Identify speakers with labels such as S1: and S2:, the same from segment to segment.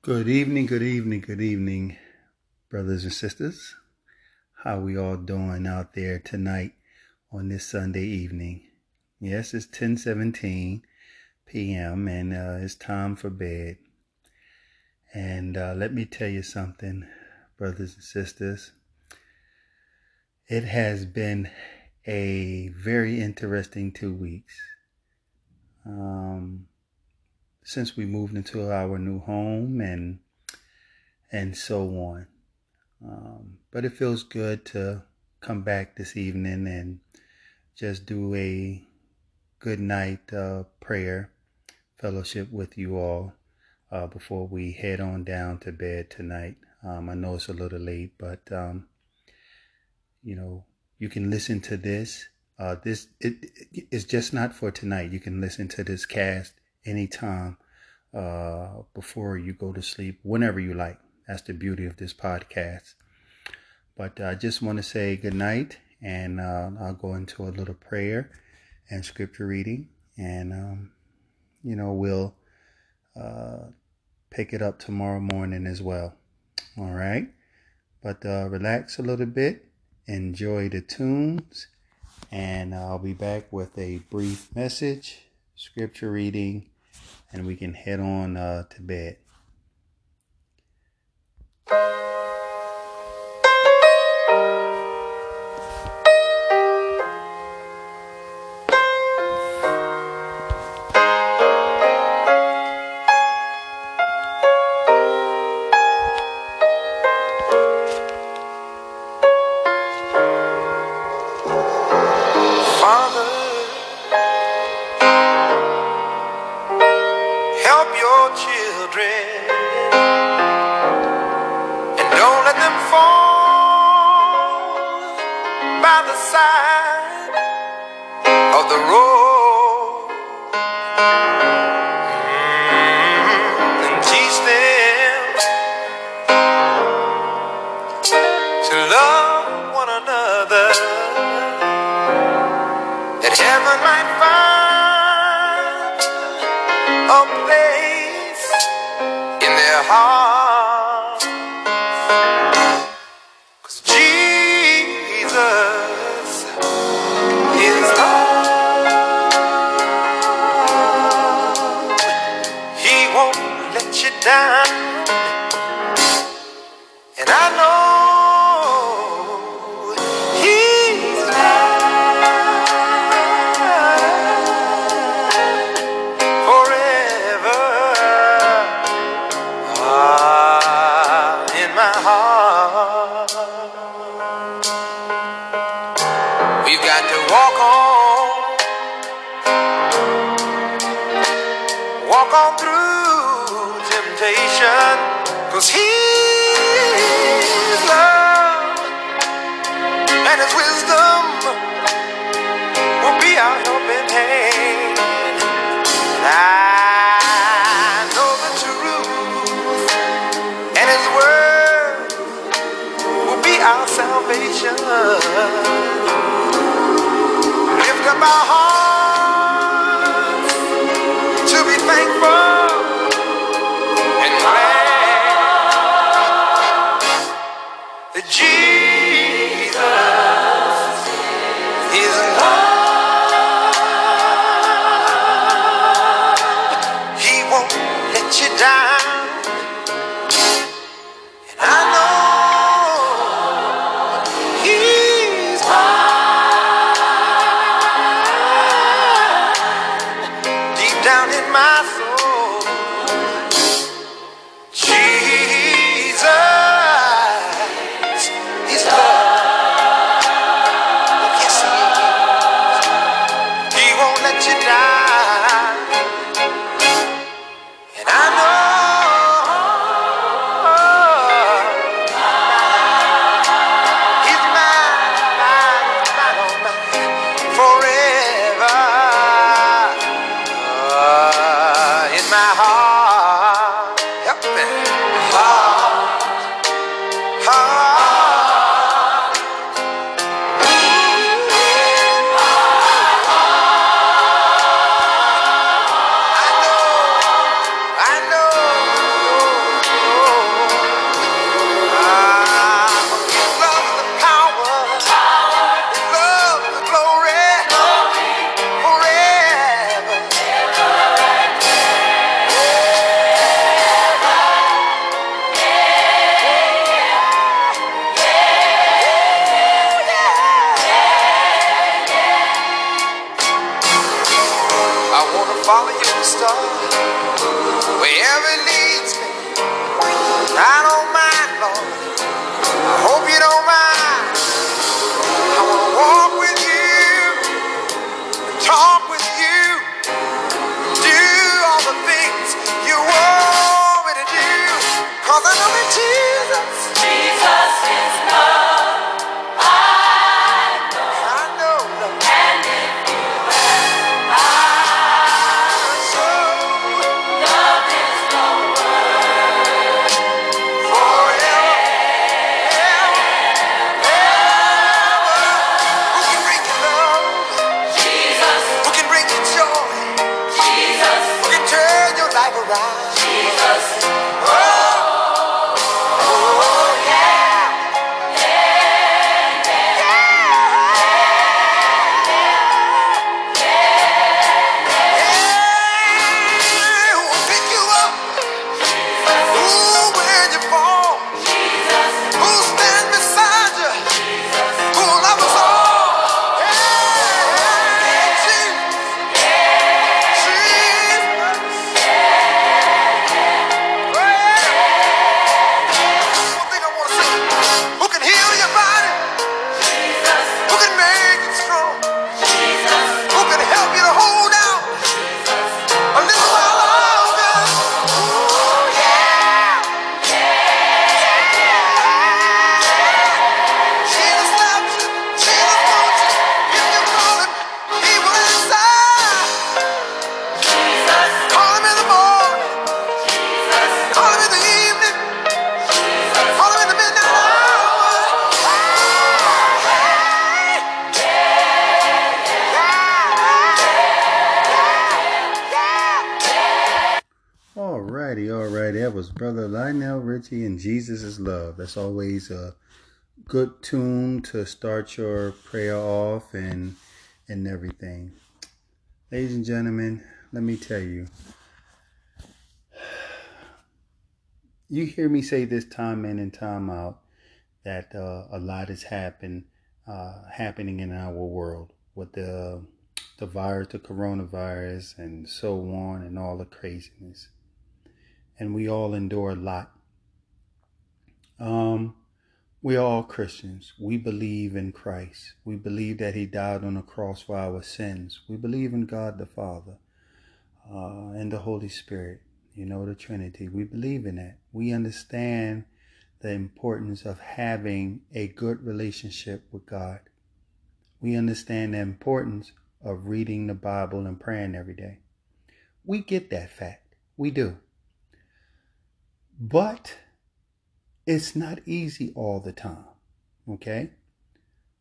S1: Good evening, good evening, good evening, brothers and sisters. How we all doing out there tonight on this Sunday evening? Yes, it's 10:17 p.m. and uh, it's time for bed. And uh, let me tell you something, brothers and sisters. It has been a very interesting two weeks. Um, since we moved into our new home and and so on. Um, but it feels good to come back this evening and just do a good night uh, prayer fellowship with you all uh, before we head on down to bed tonight. Um, I know it's a little late, but um, you know you can listen to this. Uh, this it, it's just not for tonight. You can listen to this cast anytime uh, before you go to sleep, whenever you like. That's the beauty of this podcast. But I just want to say good night, and uh, I'll go into a little prayer and scripture reading, and um, you know we'll uh, pick it up tomorrow morning as well. All right, but uh, relax a little bit, enjoy the tunes, and I'll be back with a brief message, scripture reading and we can head on uh, to bed.
S2: And I know
S1: Brother Lionel Richie and Jesus is Love. That's always a good tune to start your prayer off and and everything. Ladies and gentlemen, let me tell you. You hear me say this time in and time out that uh, a lot is happen, uh, happening in our world with the the virus, the coronavirus, and so on, and all the craziness and we all endure a lot. Um, we are all Christians. We believe in Christ. We believe that He died on the cross for our sins. We believe in God the Father uh, and the Holy Spirit, you know, the Trinity. We believe in that. We understand the importance of having a good relationship with God. We understand the importance of reading the Bible and praying every day. We get that fact. We do. But it's not easy all the time. Okay?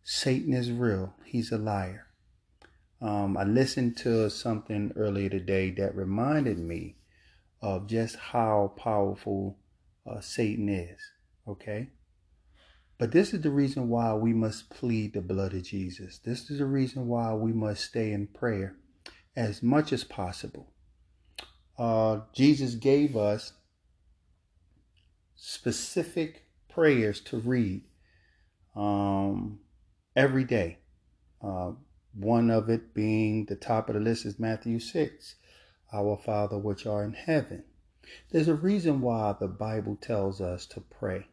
S1: Satan is real, he's a liar. Um, I listened to something earlier today that reminded me of just how powerful uh, Satan is. Okay? But this is the reason why we must plead the blood of Jesus. This is the reason why we must stay in prayer as much as possible. Uh, Jesus gave us specific prayers to read um, every day. Uh, one of it being the top of the list is Matthew 6, Our Father which are in heaven. There's a reason why the Bible tells us to pray.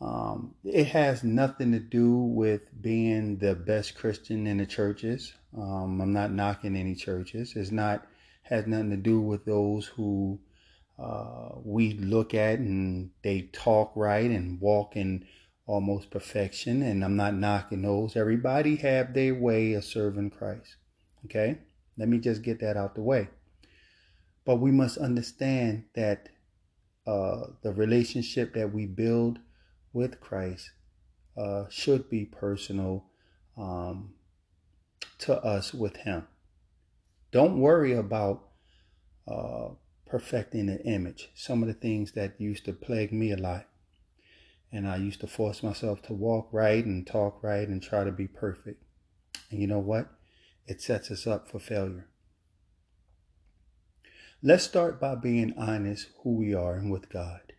S1: Um, it has nothing to do with being the best Christian in the churches. Um, I'm not knocking any churches. It's not has nothing to do with those who uh, we look at and they talk right and walk in almost perfection. And i'm not knocking those. Everybody have their way of serving christ. Okay? Let me just get that out the way. But we must understand that uh, the relationship that we build with christ uh, should be personal um, to us with him. Don't worry about uh, perfecting the image. Some of the things that used to plague me a lot. And I used to force myself to walk right and talk right and try to be perfect. And you know what? It sets us up for failure. Let's start by being honest who we are and with God.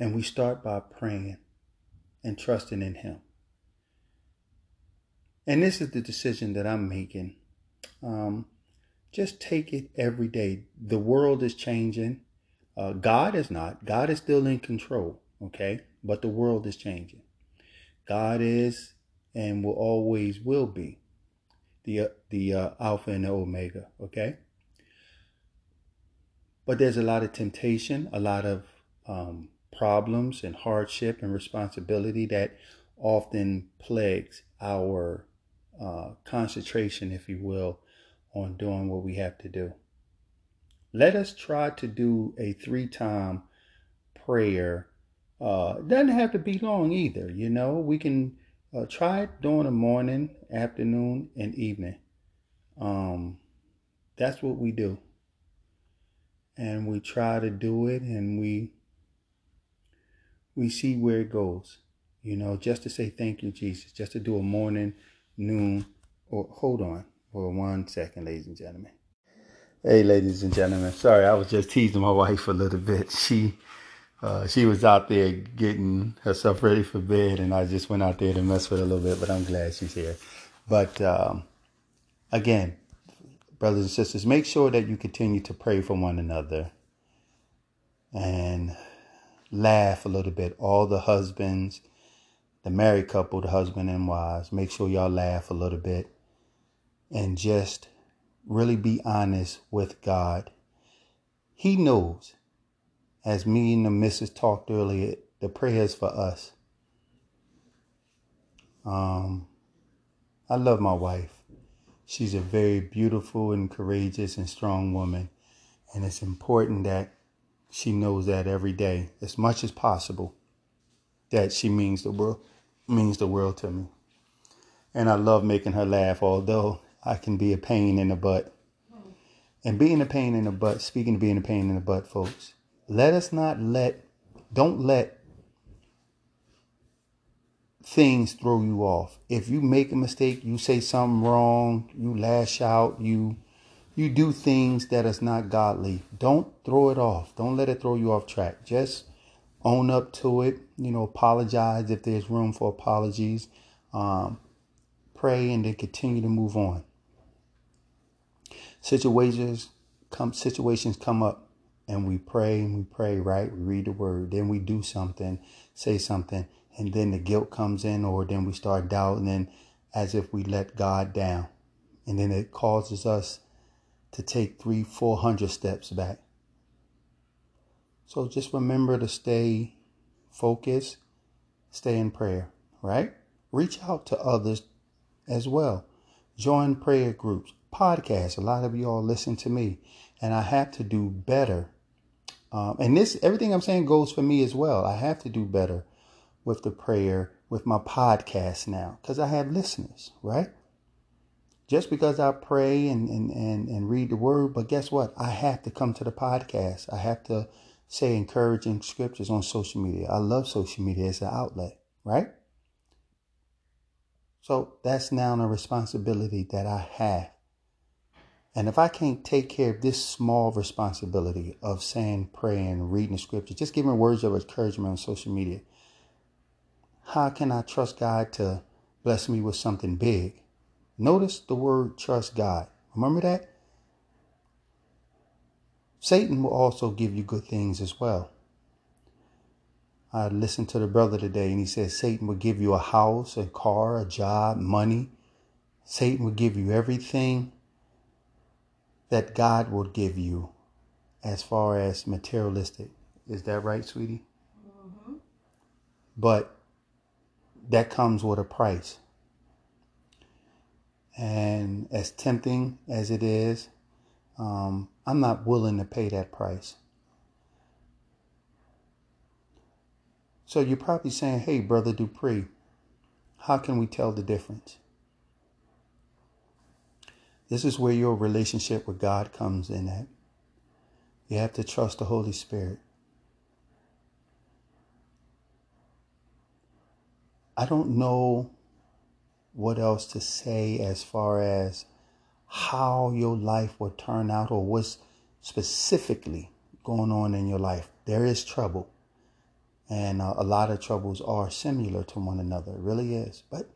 S1: And we start by praying and trusting in Him. And this is the decision that I'm making. Um, just take it every day. The world is changing. Uh, God is not. God is still in control, okay? But the world is changing. God is and will always will be the uh, the uh, Alpha and the Omega, okay? But there's a lot of temptation, a lot of um, problems and hardship and responsibility that often plagues our uh, concentration, if you will, on doing what we have to do. Let us try to do a three time prayer. Uh, doesn't have to be long either, you know. We can uh, try it during the morning, afternoon, and evening. Um, that's what we do. and we try to do it and we we see where it goes. You know, just to say thank you, Jesus, just to do a morning, noon, or hold on for one second, ladies and gentlemen. Hey, ladies and gentlemen. Sorry, I was just teasing my wife a little bit. She uh, she was out there getting herself ready for bed, and I just went out there to mess with her a little bit. But I'm glad she's here. But um, again, brothers and sisters, make sure that you continue to pray for one another and laugh a little bit. All the husbands, the married couple, the husband and wives, make sure y'all laugh a little bit and just really be honest with God. He knows, as me and the missus talked earlier, the prayers for us. Um, I love my wife. She's a very beautiful and courageous and strong woman. And it's important that she knows that every day, as much as possible, that she means the world means the world to me. And I love making her laugh, although I can be a pain in the butt. And being a pain in the butt, speaking of being a pain in the butt, folks, let us not let, don't let things throw you off. If you make a mistake, you say something wrong, you lash out, you you do things that is not godly. Don't throw it off. Don't let it throw you off track. Just own up to it. You know, apologize if there's room for apologies. Um, pray and then continue to move on. Situations come situations come up and we pray and we pray, right? We read the word, then we do something, say something, and then the guilt comes in, or then we start doubting and as if we let God down. And then it causes us to take three, four hundred steps back. So just remember to stay focused, stay in prayer, right? Reach out to others as well. Join prayer groups, podcasts. A lot of you all listen to me, and I have to do better. Um, and this, everything I'm saying goes for me as well. I have to do better with the prayer, with my podcast now, because I have listeners, right? Just because I pray and, and, and, and read the word, but guess what? I have to come to the podcast. I have to say encouraging scriptures on social media. I love social media as an outlet, right? So that's now a responsibility that I have. And if I can't take care of this small responsibility of saying, praying, reading the scripture, just giving words of encouragement on social media, how can I trust God to bless me with something big? Notice the word trust God. Remember that? Satan will also give you good things as well. I listened to the brother today and he said Satan will give you a house, a car, a job, money. Satan will give you everything that God will give you as far as materialistic. Is that right, sweetie? Mm-hmm. But that comes with a price. And as tempting as it is, um, I'm not willing to pay that price. So you're probably saying, hey, Brother Dupree, how can we tell the difference? This is where your relationship with God comes in at. You have to trust the Holy Spirit. I don't know what else to say as far as how your life will turn out or what's specifically going on in your life. There is trouble. And uh, a lot of troubles are similar to one another. It really is. But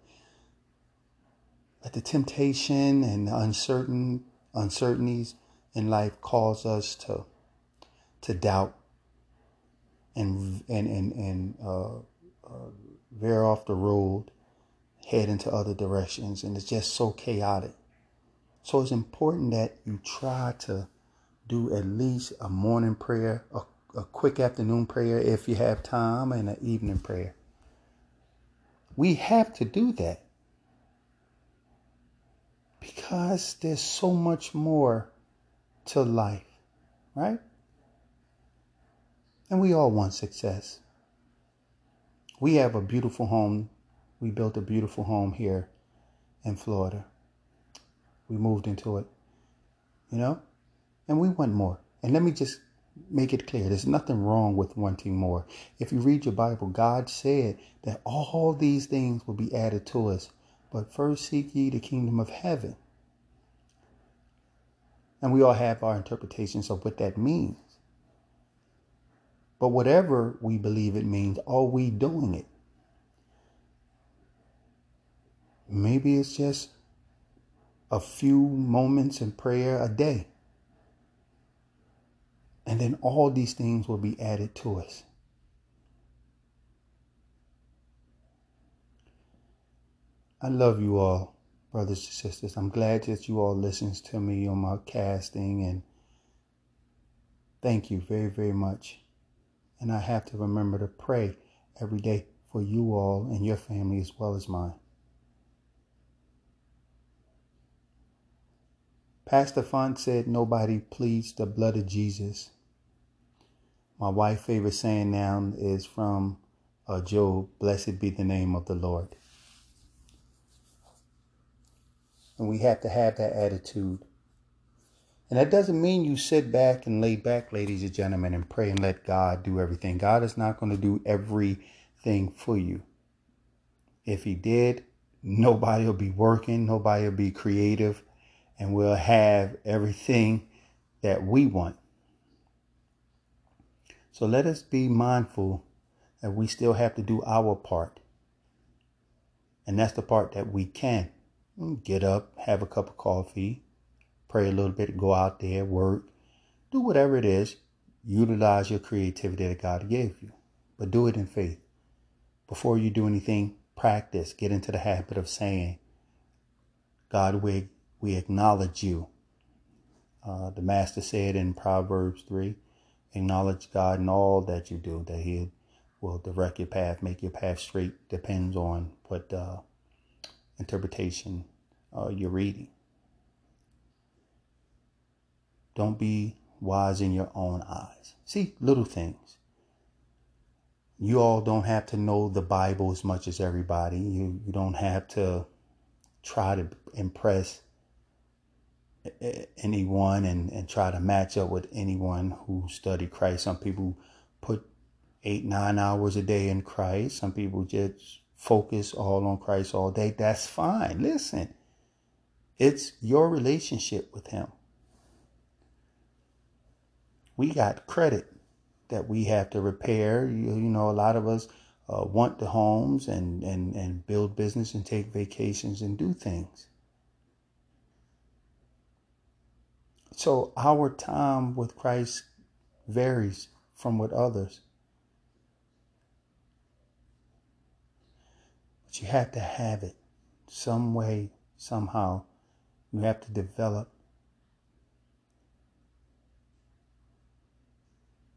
S1: but the temptation and the uncertain uncertainties in life cause us to to doubt and and and, and uh, uh, veer off the road, head into other directions, and it's just so chaotic. So it's important that you try to do at least a morning prayer, a a quick afternoon prayer if you have time, and an evening prayer. We have to do that because there's so much more to life, right? And we all want success. We have a beautiful home. We built a beautiful home here in Florida. We moved into it, you know, and we want more. And let me just make it clear. There's nothing wrong with wanting more. If you read your Bible, God said that all these things will be added to us. But first seek ye the kingdom of heaven. And we all have our interpretations of what that means. But whatever we believe it means, are we doing it? Maybe it's just a few moments in prayer a day. And then all these things will be added to us. I love you all, brothers and sisters. I'm glad that you all listens to me on my casting and thank you very, very much. And I have to remember to pray every day for you all and your family as well as mine. Pastor Font said nobody pleads the blood of Jesus my wife's favorite saying now is from uh, Job, blessed be the name of the Lord. And we have to have that attitude. And that doesn't mean you sit back and lay back, ladies and gentlemen, and pray and let God do everything. God is not going to do everything for you. If He did, nobody will be working, nobody will be creative, and we'll have everything that we want. So let us be mindful that we still have to do our part. And that's the part that we can. Get up, have a cup of coffee, pray a little bit, go out there, work, do whatever it is. Utilize your creativity that God gave you, but do it in faith. Before you do anything, practice. Get into the habit of saying, God, we, we acknowledge you. Uh, the Master said in Proverbs 3 acknowledge God in all that you do, that He will direct your path, make your path straight. Depends on what uh, interpretation uh, you're reading. Don't be wise in your own eyes. See, little things. You all don't have to know the Bible as much as everybody. You, you don't have to try to impress anyone and, and try to match up with anyone who studied Christ. Some people put eight, nine hours a day in Christ. Some people just focus all on Christ all day. That's fine. Listen, it's your relationship with Him. We got credit that we have to repair. You, you know, a lot of us uh, want the homes and, and, and build business and take vacations and do things. So our time with Christ varies from with others. You have to have it some way, somehow. You have to develop.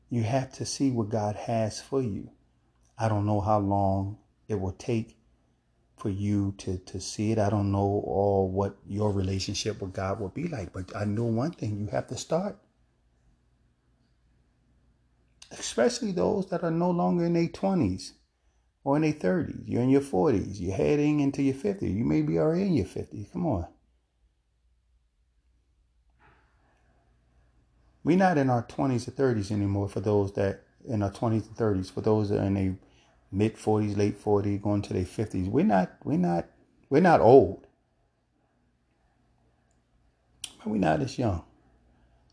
S1: You have to see what God has for you. I don't know how long it will take for you to to see it. I don't know all what your relationship with God will be like, but I know one thing: you have to start. Especially those that are no longer in their twenties or in their thirties. You're in your forties. You're heading into your fifties. You may be already in your fifties. Come on. We're not in our 20s or 30s anymore for those that in our 20s and 30s, for those that are in their mid 40s, late 40s, going to their 50s. We're not, we're not, we're not old. But we're not as young.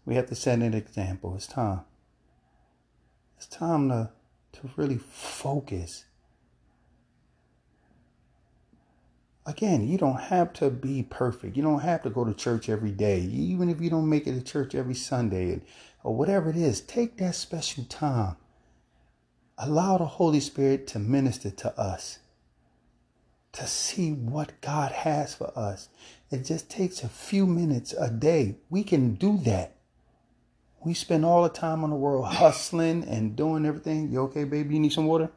S1: We have to set an example. It's time. It's time to, to really focus. Again, you don't have to be perfect. You don't have to go to church every day. Even if you don't make it to church every Sunday or whatever it is, take that special time Allow the Holy Spirit to minister to us, to see what God has for us. It just takes a few minutes a day. We can do that. We spend all the time on the world hustling and doing everything. You okay, baby? You need some water?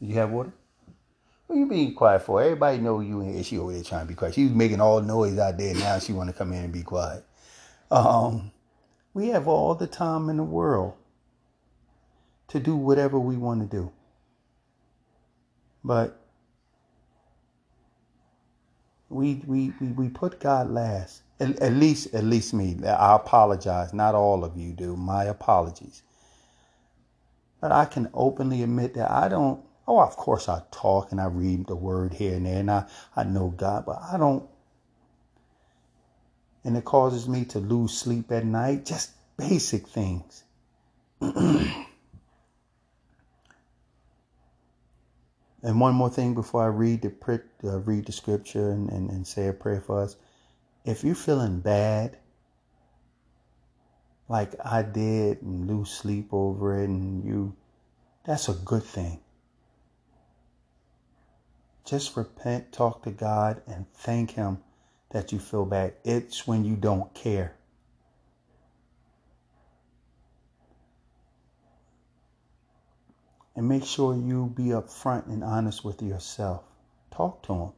S1: You have water? What you being quiet for? Everybody know you and she over there trying to be quiet. She was making all noise out there. Now she want to come in and be quiet. Um, we have all the time in the world to do whatever we want to do. But we, we, we, we put God last. At, at least, at least me. I apologize. Not all of you do. My apologies. But I can openly admit that I don't. Oh, of course I talk and I read the word here and there, and I, I know God, but I don't. And it causes me to lose sleep at night. Just basic things. And one more thing before I read the uh, read the scripture and, and, and say a prayer for us. If you're feeling bad, like I did, and lose sleep over it, and you, that's a good thing. Just repent, talk to God, and thank Him that you feel bad. It's when you don't care. and make sure you be upfront and honest with yourself. Talk to him.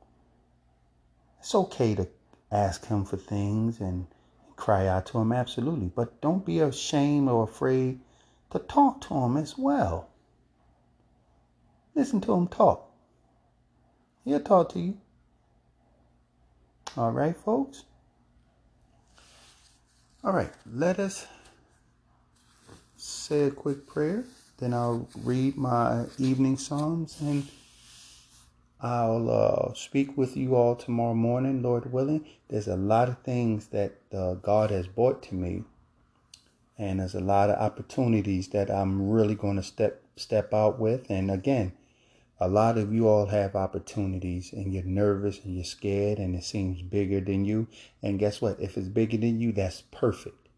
S1: It's okay to ask him for things and cry out to him, absolutely. But don't be ashamed or afraid to talk to him as well. Listen to him talk. He'll talk to you. All right, folks? All right, let us say a quick prayer. Then I'll read my evening psalms and I'll uh, speak with you all tomorrow morning, Lord willing. There's a lot of things that uh, God has brought to me, and there's a lot of opportunities that I'm really going to step step out with. And again, a lot of you all have opportunities, and you're nervous and you're scared, and it seems bigger than you. And guess what? If it's bigger than you, that's perfect.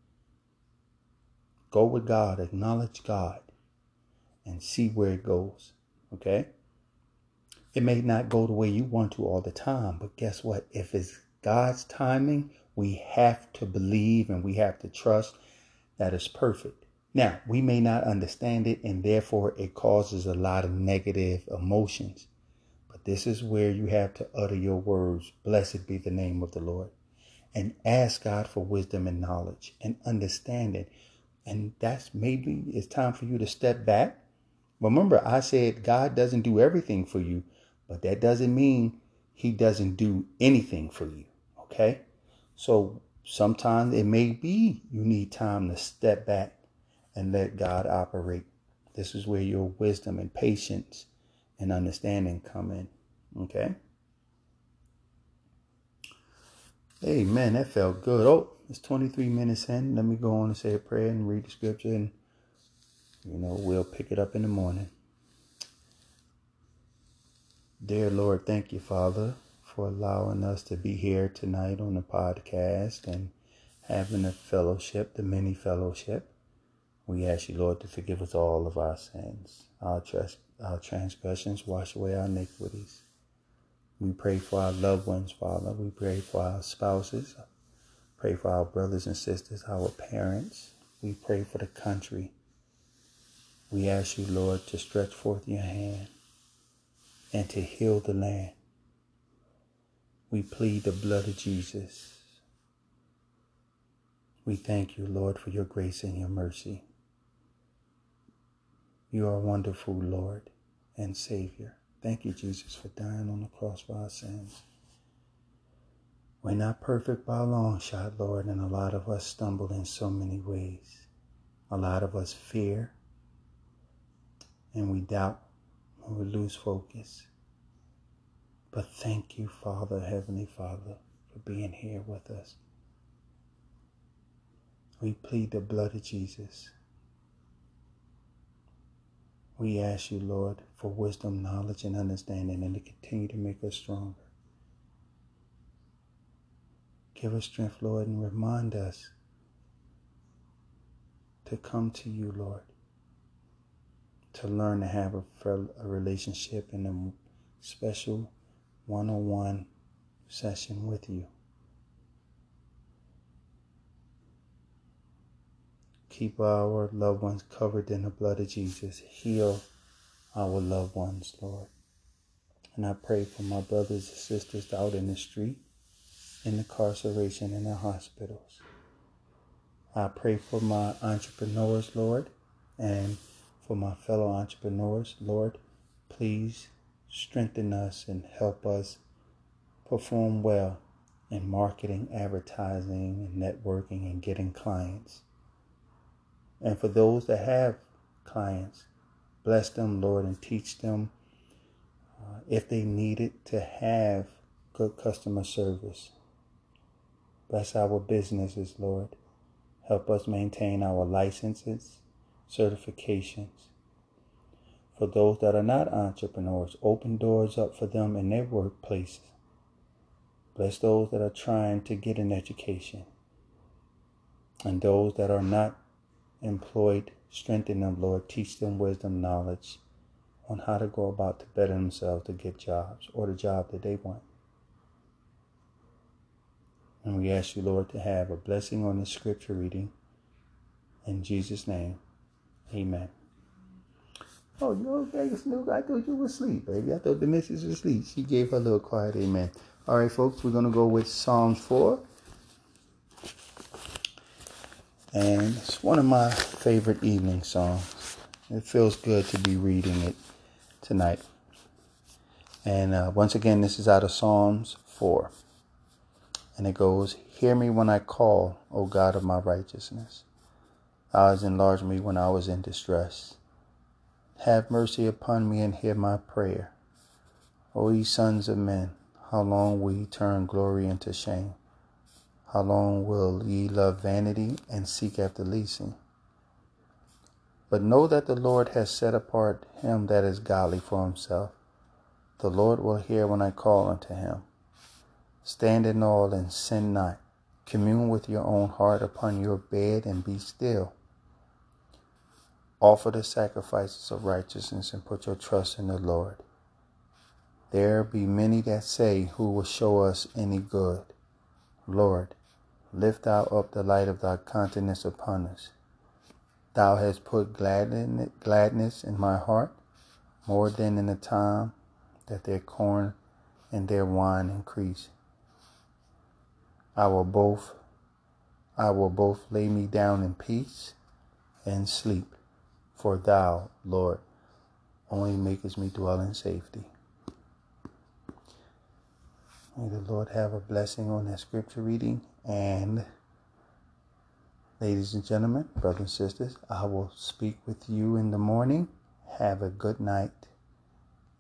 S1: Go with God, acknowledge God and see where it goes. Okay? It may not go the way you want to all the time, but guess what? If it's God's timing, we have to believe and we have to trust that it's perfect. Now, we may not understand it, and therefore it causes a lot of negative emotions. But this is where you have to utter your words Blessed be the name of the Lord. And ask God for wisdom and knowledge and understanding. And that's maybe it's time for you to step back Remember, I said God doesn't do everything for you, but that doesn't mean He doesn't do anything for you. Okay? So sometimes it may be you need time to step back and let God operate. This is where your wisdom and patience and understanding come in. Okay? Hey, Amen. That felt good. Oh, it's 23 minutes in. Let me go on and say a prayer and read the scripture and you know, we'll pick it up in the morning. Dear Lord, thank you, Father, for allowing us to be here tonight on the podcast and having a fellowship, the mini fellowship. We ask you, Lord, to forgive us all of our sins, our, our transgressions, wash away our iniquities. We pray for our loved ones, Father. We pray for our spouses. Pray for our brothers and sisters, our parents. We pray for the country. We ask you, Lord, to stretch forth your hand and to heal the land. We plead the blood of Jesus. We thank you, Lord, for your grace and your mercy. You are wonderful, Lord and Savior. Thank you, Jesus, for dying on the cross for our sins. We're not perfect by a long shot, Lord, and a lot of us stumble in so many ways. A lot of us fear and we doubt and we lose focus. But thank you, Father, Heavenly Father, for being here with us. We plead the blood of Jesus. We ask you, Lord, for wisdom, knowledge, and understanding, and to continue to make us stronger. Give us strength, Lord, and remind us to come to you, Lord to learn to have a, a relationship and a special one on one session with you. Keep our loved ones covered in the blood of Jesus. Heal our loved ones, Lord. And I pray for my brothers and sisters out in the street, in incarceration, in the hospitals. I pray for my entrepreneurs, Lord, and for my fellow entrepreneurs. Lord, please strengthen us and help us perform well in marketing, advertising, and networking and getting clients. And for those that have clients, bless them, Lord, and teach them uh, if they need it to have good customer service. Bless our businesses, Lord. Help us maintain our licenses, certifications. For those that are not entrepreneurs, open doors up for them in their workplaces. Bless those that are trying to get an education. And those that are not employed, strengthen them, Lord. Teach them wisdom, knowledge on how to go about to better themselves to get jobs or the job that they want. And we ask you, Lord, to have a blessing on this scripture reading. In Jesus' name, amen. Oh, you okay, Snoop? I thought you were asleep, baby. I thought the missus was asleep. She gave her a little quiet amen. All right, folks, we're going to go with Psalms 4. And it's one of my favorite evening songs. It feels good to be reading it tonight. And uh, once again, this is out of Psalms 4. And it goes, Hear me when I call, O God of my righteousness. Thou hast enlarged me when I was in distress. Have mercy upon me and hear my prayer. O ye sons of men, how long will ye turn glory into shame? How long will ye love vanity and seek after leasing? But know that the Lord has set apart him that is godly for himself. The Lord will hear when I call unto him. Stand in awe and sin not. Commune with your own heart upon your bed and be still. Offer the sacrifices of righteousness and put your trust in the Lord. There be many that say, Who will show us any good? Lord, lift thou up the light of thy countenance upon us. Thou hast put gladness in my heart more than in the time that their corn and their wine increase. I will both I will both lay me down in peace and sleep, for thou, Lord, only makest me dwell in safety. May the Lord have a blessing on that scripture reading. And ladies and gentlemen, brothers and sisters, I will speak with you in the morning. Have a good night.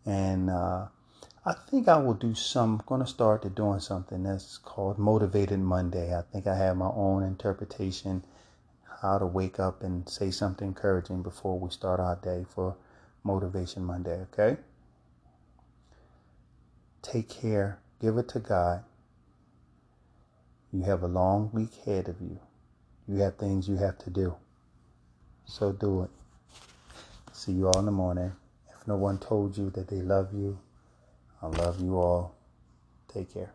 S1: And uh, I think I will do some. I'm going to start to doing something that's called Motivated Monday. I think I have my own interpretation how to wake up and say something encouraging before we start our day for Motivation Monday. Okay. Take care. Give it to God. You have a long week ahead of you. You have things you have to do. So do it. See you all in the morning. If no one told you that they love you, I love you all. Take care.